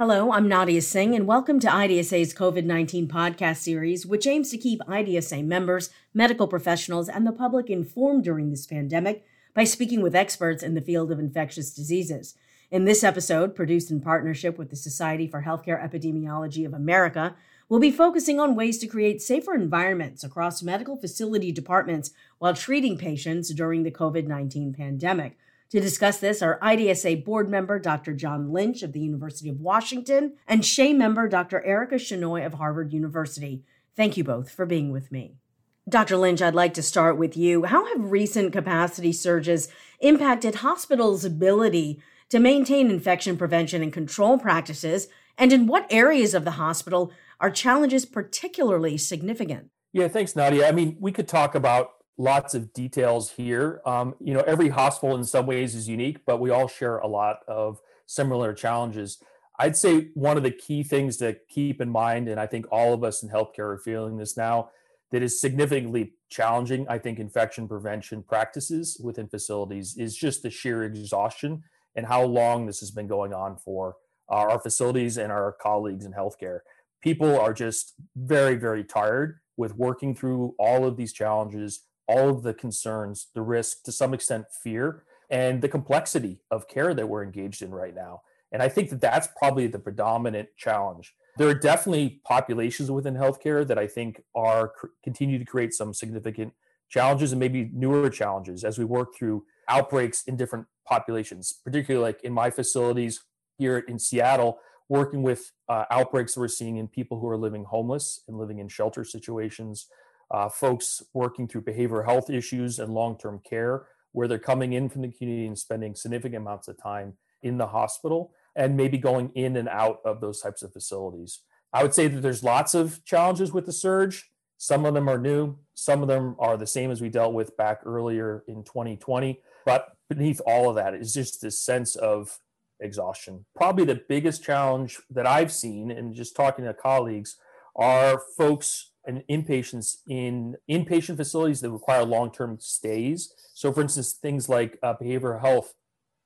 Hello, I'm Nadia Singh, and welcome to IDSA's COVID 19 podcast series, which aims to keep IDSA members, medical professionals, and the public informed during this pandemic by speaking with experts in the field of infectious diseases. In this episode, produced in partnership with the Society for Healthcare Epidemiology of America, we'll be focusing on ways to create safer environments across medical facility departments while treating patients during the COVID 19 pandemic. To discuss this are IDSA board member Dr. John Lynch of the University of Washington and SHEA member Dr. Erica Shenoy of Harvard University. Thank you both for being with me. Dr. Lynch, I'd like to start with you. How have recent capacity surges impacted hospitals' ability to maintain infection prevention and control practices? And in what areas of the hospital are challenges particularly significant? Yeah, thanks, Nadia. I mean, we could talk about lots of details here. Um, you know, every hospital in some ways is unique, but we all share a lot of similar challenges. I'd say one of the key things to keep in mind, and I think all of us in healthcare are feeling this now, that is significantly challenging, I think, infection prevention practices within facilities is just the sheer exhaustion and how long this has been going on for our facilities and our colleagues in healthcare. People are just very, very tired with working through all of these challenges all of the concerns, the risk, to some extent, fear, and the complexity of care that we're engaged in right now. And I think that that's probably the predominant challenge. There are definitely populations within healthcare that I think are continue to create some significant challenges and maybe newer challenges as we work through outbreaks in different populations, particularly like in my facilities here in Seattle, working with uh, outbreaks that we're seeing in people who are living homeless and living in shelter situations, uh, folks working through behavioral health issues and long term care, where they're coming in from the community and spending significant amounts of time in the hospital and maybe going in and out of those types of facilities. I would say that there's lots of challenges with the surge. Some of them are new, some of them are the same as we dealt with back earlier in 2020. But beneath all of that is just this sense of exhaustion. Probably the biggest challenge that I've seen, and just talking to colleagues, are folks and inpatients in inpatient facilities that require long-term stays. So, for instance, things like uh, behavioral health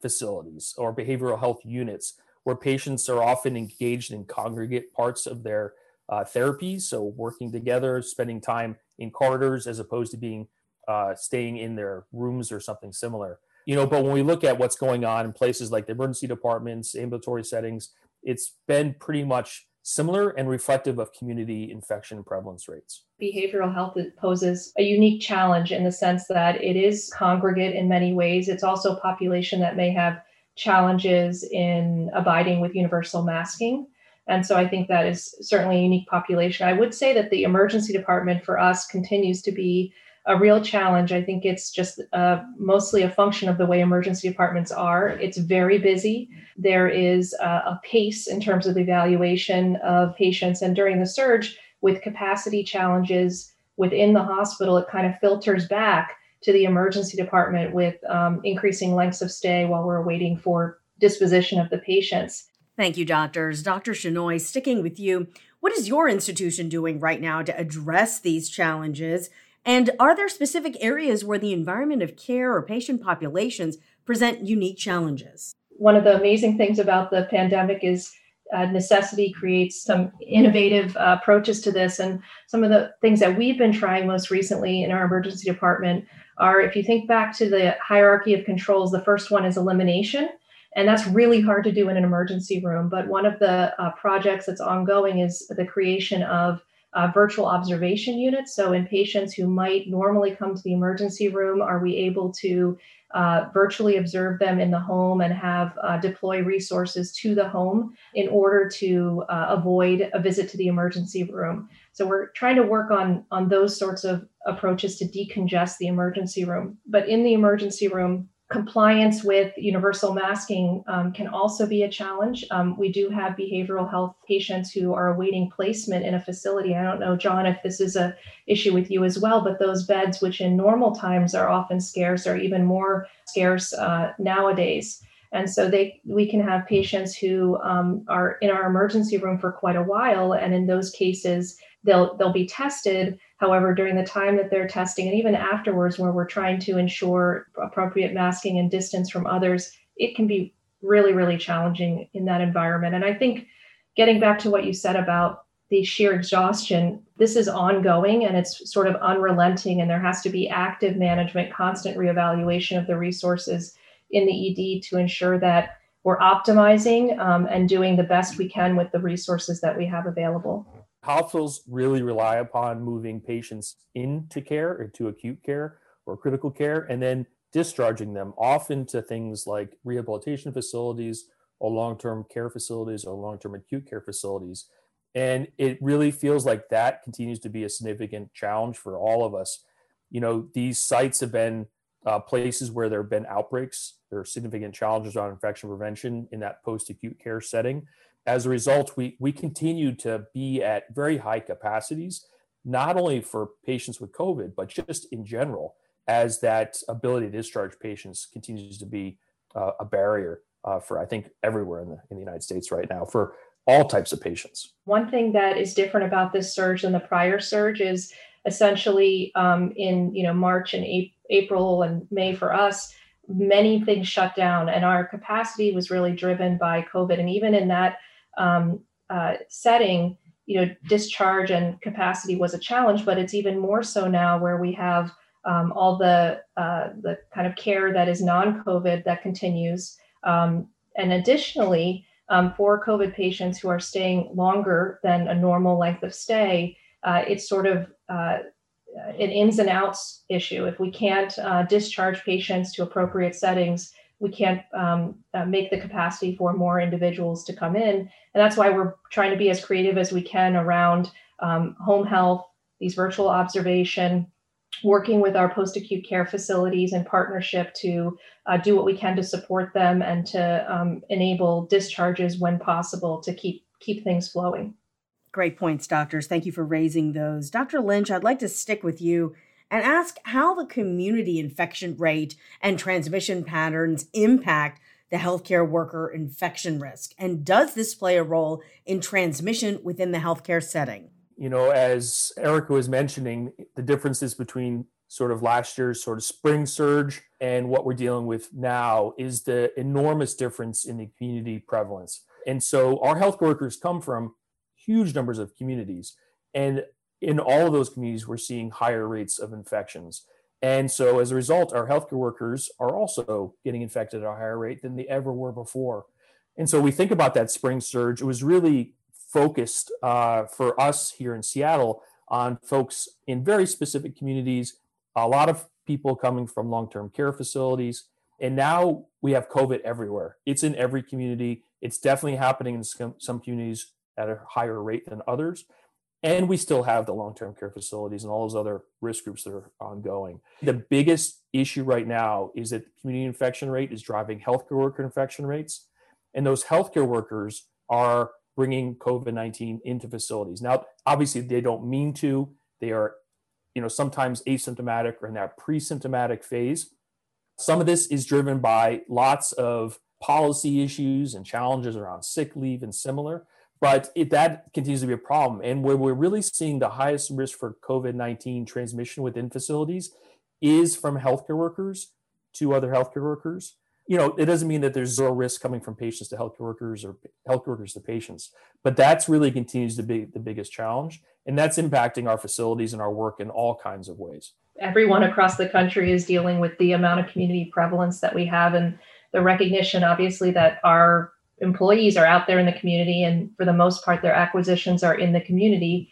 facilities or behavioral health units, where patients are often engaged in congregate parts of their uh, therapy. So, working together, spending time in corridors as opposed to being uh, staying in their rooms or something similar. You know, but when we look at what's going on in places like the emergency departments, ambulatory settings, it's been pretty much similar and reflective of community infection prevalence rates. Behavioral health poses a unique challenge in the sense that it is congregate in many ways. It's also a population that may have challenges in abiding with universal masking. And so I think that is certainly a unique population. I would say that the emergency department for us continues to be a real challenge. I think it's just uh, mostly a function of the way emergency departments are. It's very busy. There is uh, a pace in terms of evaluation of patients. And during the surge, with capacity challenges within the hospital, it kind of filters back to the emergency department with um, increasing lengths of stay while we're waiting for disposition of the patients. Thank you, doctors. Dr. Shenoy, sticking with you, what is your institution doing right now to address these challenges? And are there specific areas where the environment of care or patient populations present unique challenges? One of the amazing things about the pandemic is uh, necessity creates some innovative uh, approaches to this. And some of the things that we've been trying most recently in our emergency department are if you think back to the hierarchy of controls, the first one is elimination. And that's really hard to do in an emergency room. But one of the uh, projects that's ongoing is the creation of uh, virtual observation units. So, in patients who might normally come to the emergency room, are we able to uh, virtually observe them in the home and have uh, deploy resources to the home in order to uh, avoid a visit to the emergency room? So, we're trying to work on on those sorts of approaches to decongest the emergency room. But in the emergency room, compliance with universal masking um, can also be a challenge. Um, we do have behavioral health patients who are awaiting placement in a facility. I don't know, John, if this is a issue with you as well, but those beds, which in normal times are often scarce, are even more scarce uh, nowadays. And so they, we can have patients who um, are in our emergency room for quite a while, and in those cases, they'll they'll be tested However, during the time that they're testing and even afterwards, where we're trying to ensure appropriate masking and distance from others, it can be really, really challenging in that environment. And I think getting back to what you said about the sheer exhaustion, this is ongoing and it's sort of unrelenting, and there has to be active management, constant reevaluation of the resources in the ED to ensure that we're optimizing um, and doing the best we can with the resources that we have available. Hospitals really rely upon moving patients into care or to acute care or critical care and then discharging them off into things like rehabilitation facilities or long-term care facilities or long-term acute care facilities. And it really feels like that continues to be a significant challenge for all of us. You know these sites have been uh, places where there have been outbreaks. There are significant challenges on infection prevention in that post-acute care setting as a result we we continue to be at very high capacities not only for patients with covid but just in general as that ability to discharge patients continues to be uh, a barrier uh, for I think everywhere in the in the United States right now for all types of patients. One thing that is different about this surge than the prior surge is essentially um, in you know March and April and May for us, many things shut down, and our capacity was really driven by COVID. And even in that um, uh, setting, you know, discharge and capacity was a challenge, but it's even more so now where we have um, all the uh, the kind of care that is non-COVID that continues, um, and additionally, um, for COVID patients who are staying longer than a normal length of stay, uh, it's sort of uh, an ins and outs issue. If we can't uh, discharge patients to appropriate settings, we can't um, uh, make the capacity for more individuals to come in, and that's why we're trying to be as creative as we can around um, home health, these virtual observation working with our post acute care facilities in partnership to uh, do what we can to support them and to um, enable discharges when possible to keep keep things flowing. Great points, doctors. Thank you for raising those. Dr. Lynch, I'd like to stick with you and ask how the community infection rate and transmission patterns impact the healthcare worker infection risk. And does this play a role in transmission within the healthcare setting? you know, as Erica was mentioning, the differences between sort of last year's sort of spring surge and what we're dealing with now is the enormous difference in the community prevalence. And so our health workers come from huge numbers of communities. And in all of those communities, we're seeing higher rates of infections. And so as a result, our healthcare workers are also getting infected at a higher rate than they ever were before. And so we think about that spring surge, it was really focused uh, for us here in Seattle on folks in very specific communities, a lot of people coming from long term care facilities. And now we have COVID everywhere. It's in every community. It's definitely happening in some, some communities at a higher rate than others. And we still have the long term care facilities and all those other risk groups that are ongoing. The biggest issue right now is that the community infection rate is driving healthcare worker infection rates. And those healthcare workers are bringing COVID 19 into facilities. Now, obviously, they don't mean to. They are, you know, sometimes asymptomatic or in that pre symptomatic phase. Some of this is driven by lots of policy issues and challenges around sick leave and similar. But it, that continues to be a problem. And where we're really seeing the highest risk for COVID 19 transmission within facilities is from healthcare workers to other healthcare workers you know, it doesn't mean that there's zero risk coming from patients to healthcare workers or healthcare workers to patients, but that's really continues to be the biggest challenge. And that's impacting our facilities and our work in all kinds of ways. Everyone across the country is dealing with the amount of community prevalence that we have and the recognition, obviously, that our employees are out there in the community and for the most part, their acquisitions are in the community.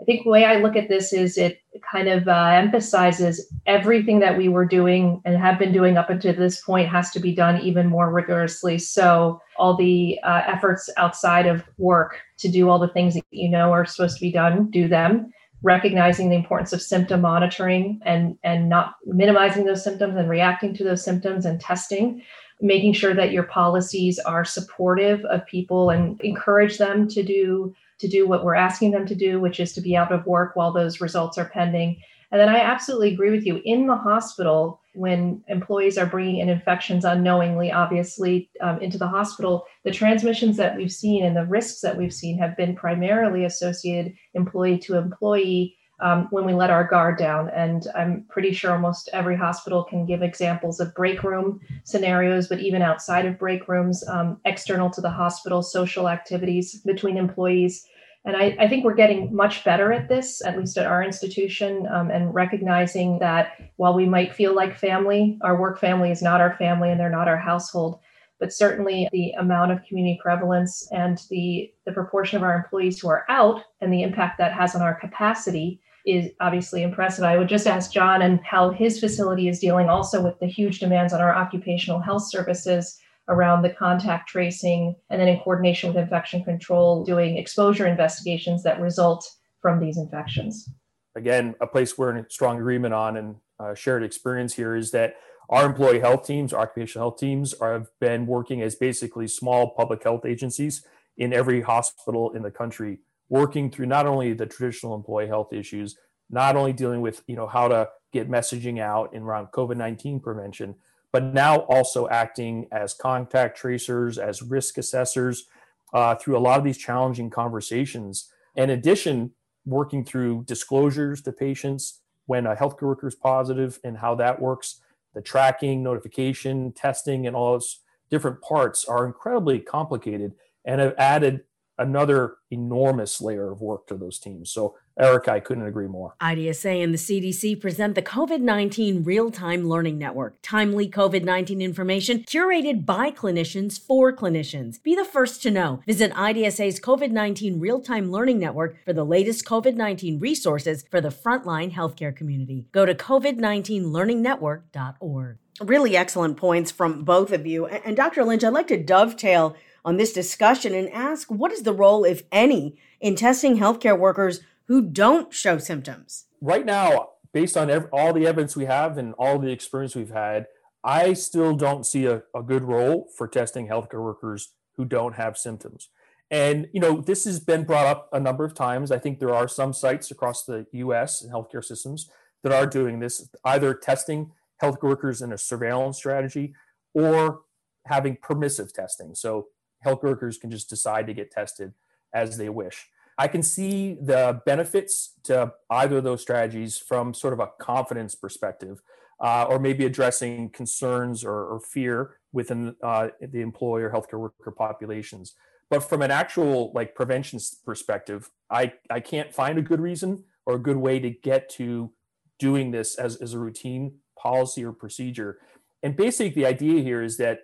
I think the way I look at this is it kind of uh, emphasizes everything that we were doing and have been doing up until this point has to be done even more rigorously. So, all the uh, efforts outside of work to do all the things that you know are supposed to be done, do them. Recognizing the importance of symptom monitoring and and not minimizing those symptoms and reacting to those symptoms and testing making sure that your policies are supportive of people and encourage them to do to do what we're asking them to do, which is to be out of work while those results are pending. And then I absolutely agree with you. In the hospital, when employees are bringing in infections unknowingly, obviously, um, into the hospital, the transmissions that we've seen and the risks that we've seen have been primarily associated employee to employee um, when we let our guard down. And I'm pretty sure almost every hospital can give examples of break room scenarios, but even outside of break rooms, um, external to the hospital, social activities between employees. And I, I, think we're getting much better at this, at least at our institution, um, and recognizing that while we might feel like family, our work family is not our family and they're not our household but certainly the amount of community prevalence and the, the proportion of our employees who are out and the impact that has on our capacity is obviously impressive. I would just ask John and how his facility is dealing also with the huge demands on our occupational health services around the contact tracing and then in coordination with infection control doing exposure investigations that result from these infections. Again, a place we're in strong agreement on and uh, shared experience here is that our employee health teams, our occupational health teams, are, have been working as basically small public health agencies in every hospital in the country working through not only the traditional employee health issues, not only dealing with you know how to get messaging out in around COVID-19 prevention, but now also acting as contact tracers, as risk assessors uh, through a lot of these challenging conversations. In addition, working through disclosures to patients when a healthcare worker is positive and how that works, the tracking, notification, testing, and all those different parts are incredibly complicated and have added another enormous layer of work to those teams. So, Eric, I couldn't agree more. IDSA and the CDC present the COVID 19 Real Time Learning Network, timely COVID 19 information curated by clinicians for clinicians. Be the first to know. Visit IDSA's COVID 19 Real Time Learning Network for the latest COVID 19 resources for the frontline healthcare community. Go to COVID19learningnetwork.org. Really excellent points from both of you. And Dr. Lynch, I'd like to dovetail on this discussion and ask what is the role, if any, in testing healthcare workers who don't show symptoms? Right now, based on every, all the evidence we have and all the experience we've had, I still don't see a, a good role for testing healthcare workers who don't have symptoms. And you know, this has been brought up a number of times. I think there are some sites across the U.S. and healthcare systems that are doing this, either testing healthcare workers in a surveillance strategy or having permissive testing. So health workers can just decide to get tested as they wish. I can see the benefits to either of those strategies from sort of a confidence perspective, uh, or maybe addressing concerns or, or fear within uh, the employer healthcare worker populations. But from an actual like prevention perspective, I, I can't find a good reason or a good way to get to doing this as, as a routine policy or procedure. And basically, the idea here is that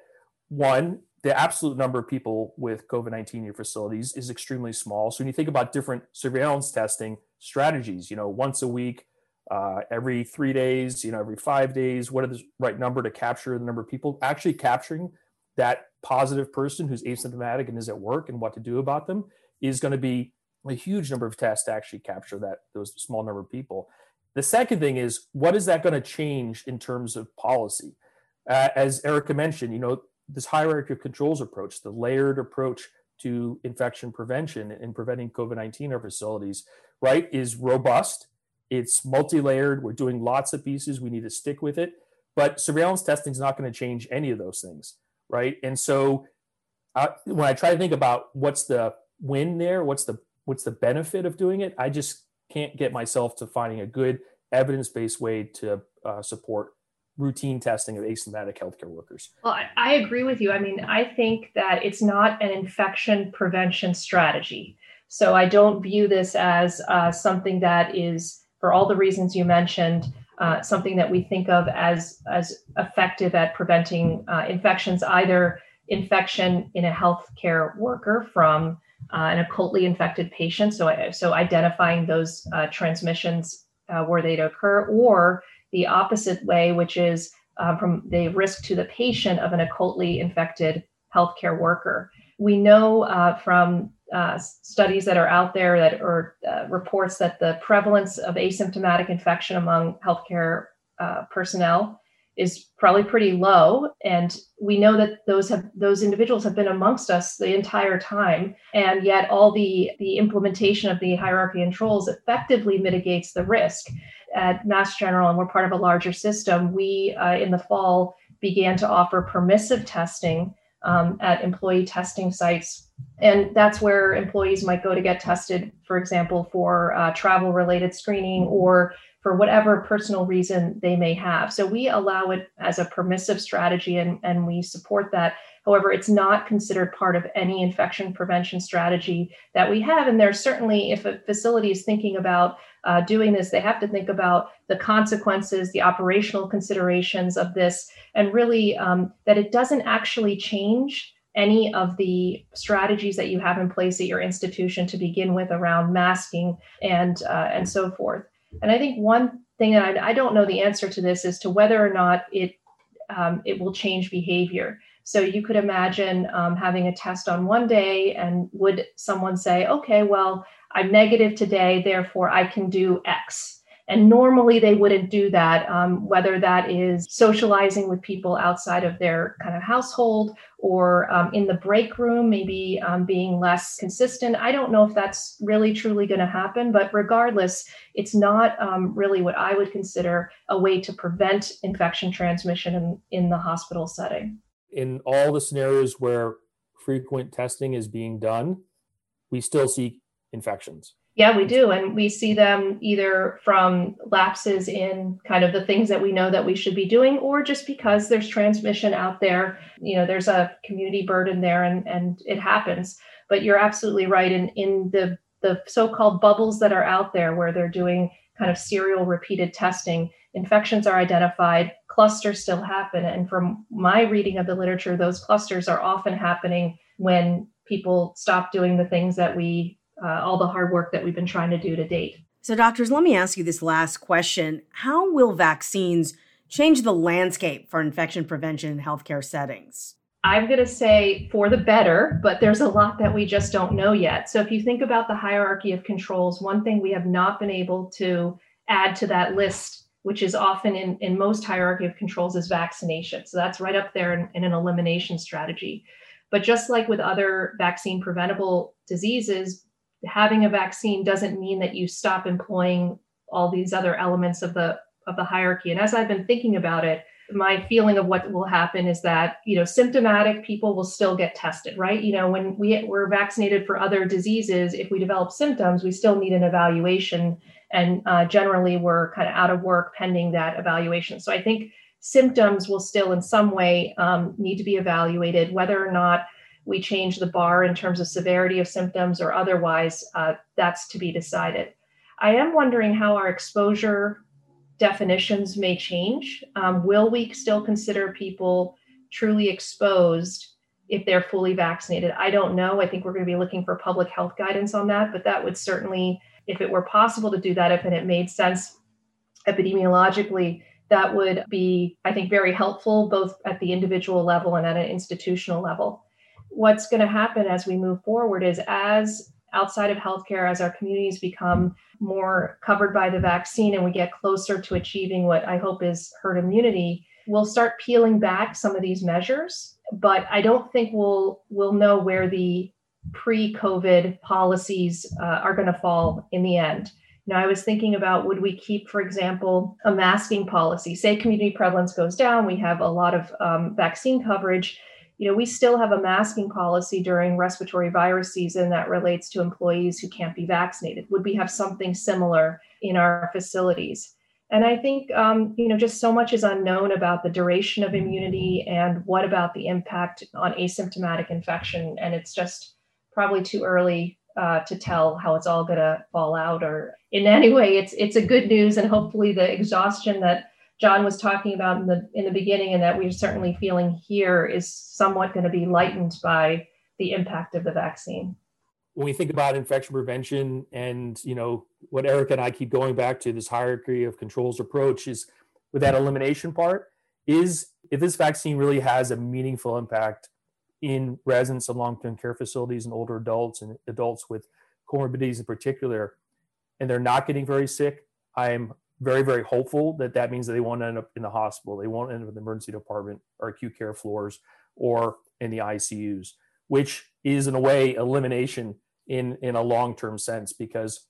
one, the absolute number of people with COVID 19 in your facilities is extremely small. So when you think about different surveillance testing strategies, you know, once a week, uh, every three days, you know, every five days, what is the right number to capture the number of people actually capturing that positive person who's asymptomatic and is at work and what to do about them is going to be a huge number of tests to actually capture that those small number of people. The second thing is what is that going to change in terms of policy? Uh, as Erica mentioned, you know, this hierarchy of controls approach, the layered approach to infection prevention and preventing COVID 19 in our facilities, right, is robust. It's multi layered. We're doing lots of pieces. We need to stick with it. But surveillance testing is not going to change any of those things, right? And so uh, when I try to think about what's the win there, what's the what's the benefit of doing it, I just can't get myself to finding a good evidence based way to uh, support routine testing of asymptomatic healthcare workers. Well, I, I agree with you. I mean, I think that it's not an infection prevention strategy. So I don't view this as uh, something that is, for all the reasons you mentioned, uh, something that we think of as as effective at preventing uh, infections, either infection in a healthcare worker from uh, an occultly infected patient, so so identifying those uh, transmissions uh, where they'd occur, or the opposite way, which is uh, from the risk to the patient of an occultly infected healthcare worker. We know uh, from uh, studies that are out there that or uh, reports that the prevalence of asymptomatic infection among healthcare uh, personnel is probably pretty low. And we know that those have those individuals have been amongst us the entire time. And yet all the the implementation of the hierarchy and controls effectively mitigates the risk at mass general and we're part of a larger system we uh, in the fall began to offer permissive testing um, at employee testing sites. And that's where employees might go to get tested, for example, for uh, travel related screening or for whatever personal reason they may have. So we allow it as a permissive strategy and, and we support that. However, it's not considered part of any infection prevention strategy that we have. And there's certainly, if a facility is thinking about uh, doing this, they have to think about the consequences, the operational considerations of this, and really um, that it doesn't actually change any of the strategies that you have in place at your institution to begin with around masking and uh, and so forth. And I think one thing that I, I, don't know the answer to this is to whether or not it um, it will change behavior. So you could imagine um, having a test on one day, and would someone say, "Okay, well, I'm negative today, therefore I can do X." And normally they wouldn't do that, um, whether that is socializing with people outside of their kind of household or um, in the break room, maybe um, being less consistent. I don't know if that's really truly going to happen, but regardless, it's not um, really what I would consider a way to prevent infection transmission in, in the hospital setting. In all the scenarios where frequent testing is being done, we still see infections. Yeah, we do. And we see them either from lapses in kind of the things that we know that we should be doing, or just because there's transmission out there. You know, there's a community burden there and, and it happens. But you're absolutely right. In, in the, the so called bubbles that are out there where they're doing kind of serial repeated testing, infections are identified, clusters still happen. And from my reading of the literature, those clusters are often happening when people stop doing the things that we uh, all the hard work that we've been trying to do to date. So, doctors, let me ask you this last question How will vaccines change the landscape for infection prevention in healthcare settings? I'm going to say for the better, but there's a lot that we just don't know yet. So, if you think about the hierarchy of controls, one thing we have not been able to add to that list, which is often in, in most hierarchy of controls, is vaccination. So, that's right up there in, in an elimination strategy. But just like with other vaccine preventable diseases, having a vaccine doesn't mean that you stop employing all these other elements of the of the hierarchy. And as I've been thinking about it, my feeling of what will happen is that you know symptomatic people will still get tested right? You know when we were vaccinated for other diseases if we develop symptoms we still need an evaluation. And uh, generally we're kind of out of work pending that evaluation. So i think symptoms will still in some way um, need to be evaluated. Whether or not we change the bar in terms of severity of symptoms or otherwise, uh, that's to be decided. I am wondering how our exposure definitions may change. Um, will we still consider people truly exposed if they're fully vaccinated? I don't know. I think we're going to be looking for public health guidance on that, but that would certainly, if it were possible to do that, if it made sense epidemiologically, that would be, I think, very helpful both at the individual level and at an institutional level what's going to happen as we move forward is as outside of healthcare, as our communities become more covered by the vaccine and we get closer to achieving what I hope is herd immunity, we'll start peeling back some of these measures. But I don't think we'll we'll know where the pre-COVID policies uh, are going to fall in the end. Now, I was thinking about would we keep, for example, a masking policy? Say community prevalence goes down, we have a lot of um, vaccine coverage you know, we still have a masking policy during respiratory virus season that relates to employees who can't be vaccinated. Would we have something similar in our facilities? And I think, um, you know, just so much is unknown about the duration of immunity and what about the impact on asymptomatic infection. And it's just probably too early uh, to tell how it's all going to fall out. Or in any way, it's it's a good news, and hopefully the exhaustion that John was talking about in the in the beginning, and that we're certainly feeling here is somewhat going to be lightened by the impact of the vaccine. When we think about infection prevention, and you know what Eric and I keep going back to, this hierarchy of controls approach is with that elimination part is if this vaccine really has a meaningful impact in residents of long-term care facilities and older adults and adults with comorbidities in particular, and they're not getting very sick, I'm very, very hopeful that that means that they won't end up in the hospital. They won't end up in the emergency department or acute care floors or in the ICUs, which is in a way elimination in, in a long-term sense, because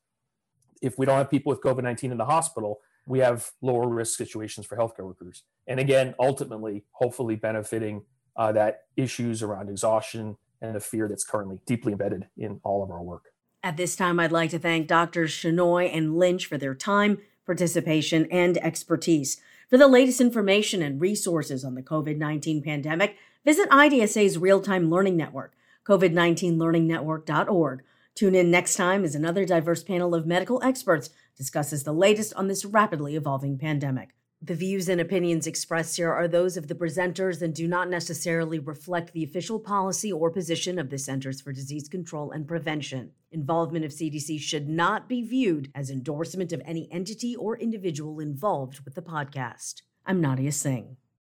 if we don't have people with COVID-19 in the hospital, we have lower risk situations for healthcare workers. And again, ultimately, hopefully benefiting uh, that issues around exhaustion and the fear that's currently deeply embedded in all of our work. At this time, I'd like to thank Drs. Shenoy and Lynch for their time, participation, and expertise. For the latest information and resources on the COVID 19 pandemic, visit IDSA's Real Time Learning Network, COVID19learningnetwork.org. Tune in next time as another diverse panel of medical experts discusses the latest on this rapidly evolving pandemic. The views and opinions expressed here are those of the presenters and do not necessarily reflect the official policy or position of the Centers for Disease Control and Prevention. Involvement of CDC should not be viewed as endorsement of any entity or individual involved with the podcast. I'm Nadia Singh.